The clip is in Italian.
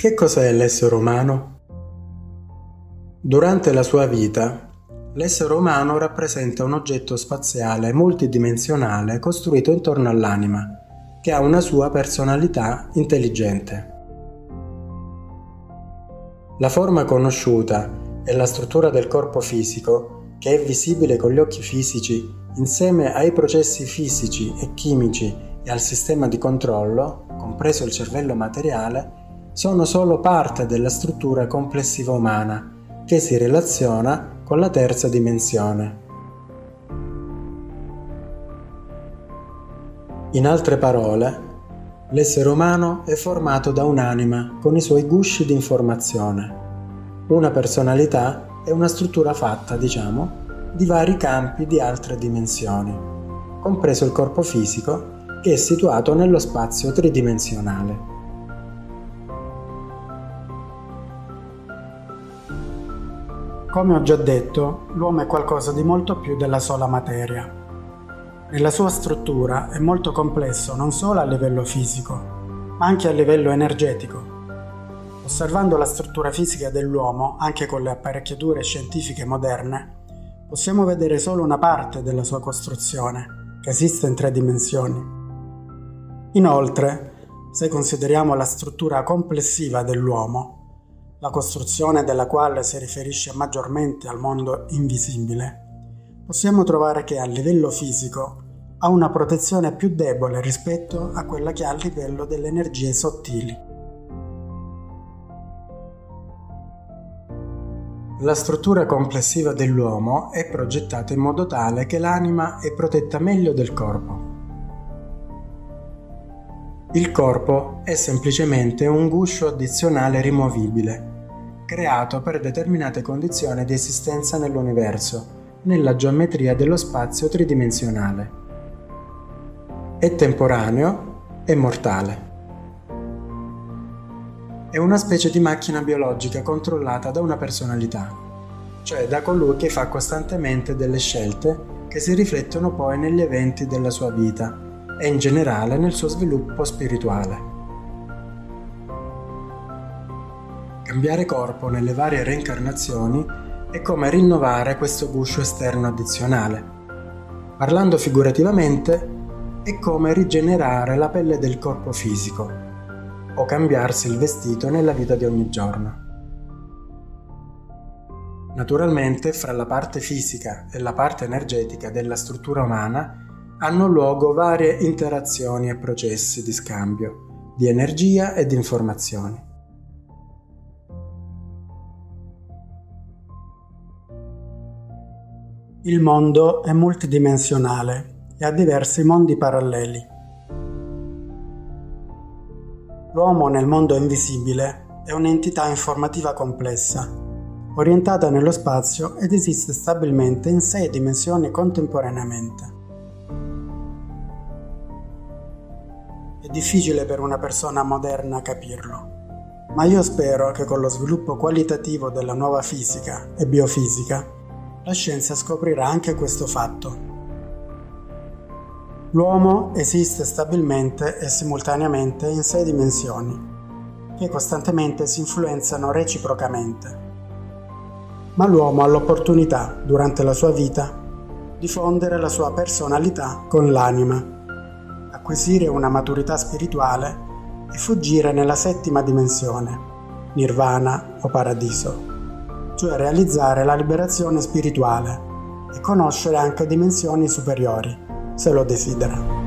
Che cos'è l'essere umano? Durante la sua vita, l'essere umano rappresenta un oggetto spaziale multidimensionale costruito intorno all'anima, che ha una sua personalità intelligente. La forma conosciuta e la struttura del corpo fisico, che è visibile con gli occhi fisici, insieme ai processi fisici e chimici e al sistema di controllo, compreso il cervello materiale, sono solo parte della struttura complessiva umana che si relaziona con la terza dimensione. In altre parole, l'essere umano è formato da un'anima con i suoi gusci di informazione, una personalità e una struttura fatta, diciamo, di vari campi di altre dimensioni, compreso il corpo fisico che è situato nello spazio tridimensionale. Come ho già detto, l'uomo è qualcosa di molto più della sola materia. Nella sua struttura è molto complesso non solo a livello fisico, ma anche a livello energetico. Osservando la struttura fisica dell'uomo, anche con le apparecchiature scientifiche moderne, possiamo vedere solo una parte della sua costruzione, che esiste in tre dimensioni. Inoltre, se consideriamo la struttura complessiva dell'uomo, la costruzione della quale si riferisce maggiormente al mondo invisibile, possiamo trovare che a livello fisico ha una protezione più debole rispetto a quella che ha a livello delle energie sottili. La struttura complessiva dell'uomo è progettata in modo tale che l'anima è protetta meglio del corpo. Il corpo è semplicemente un guscio addizionale rimovibile creato per determinate condizioni di esistenza nell'universo, nella geometria dello spazio tridimensionale. È temporaneo e mortale. È una specie di macchina biologica controllata da una personalità, cioè da colui che fa costantemente delle scelte che si riflettono poi negli eventi della sua vita e in generale nel suo sviluppo spirituale. Cambiare corpo nelle varie reincarnazioni è come rinnovare questo guscio esterno addizionale. Parlando figurativamente, è come rigenerare la pelle del corpo fisico o cambiarsi il vestito nella vita di ogni giorno. Naturalmente, fra la parte fisica e la parte energetica della struttura umana hanno luogo varie interazioni e processi di scambio di energia e di informazioni. Il mondo è multidimensionale e ha diversi mondi paralleli. L'uomo nel mondo invisibile è un'entità informativa complessa, orientata nello spazio ed esiste stabilmente in sei dimensioni contemporaneamente. Difficile per una persona moderna capirlo, ma io spero che con lo sviluppo qualitativo della nuova fisica e biofisica la scienza scoprirà anche questo fatto. L'uomo esiste stabilmente e simultaneamente in sei dimensioni, che costantemente si influenzano reciprocamente. Ma l'uomo ha l'opportunità, durante la sua vita, di fondere la sua personalità con l'anima, acquisire una maturità spirituale e fuggire nella settima dimensione, nirvana o paradiso cioè realizzare la liberazione spirituale e conoscere anche dimensioni superiori, se lo desidera.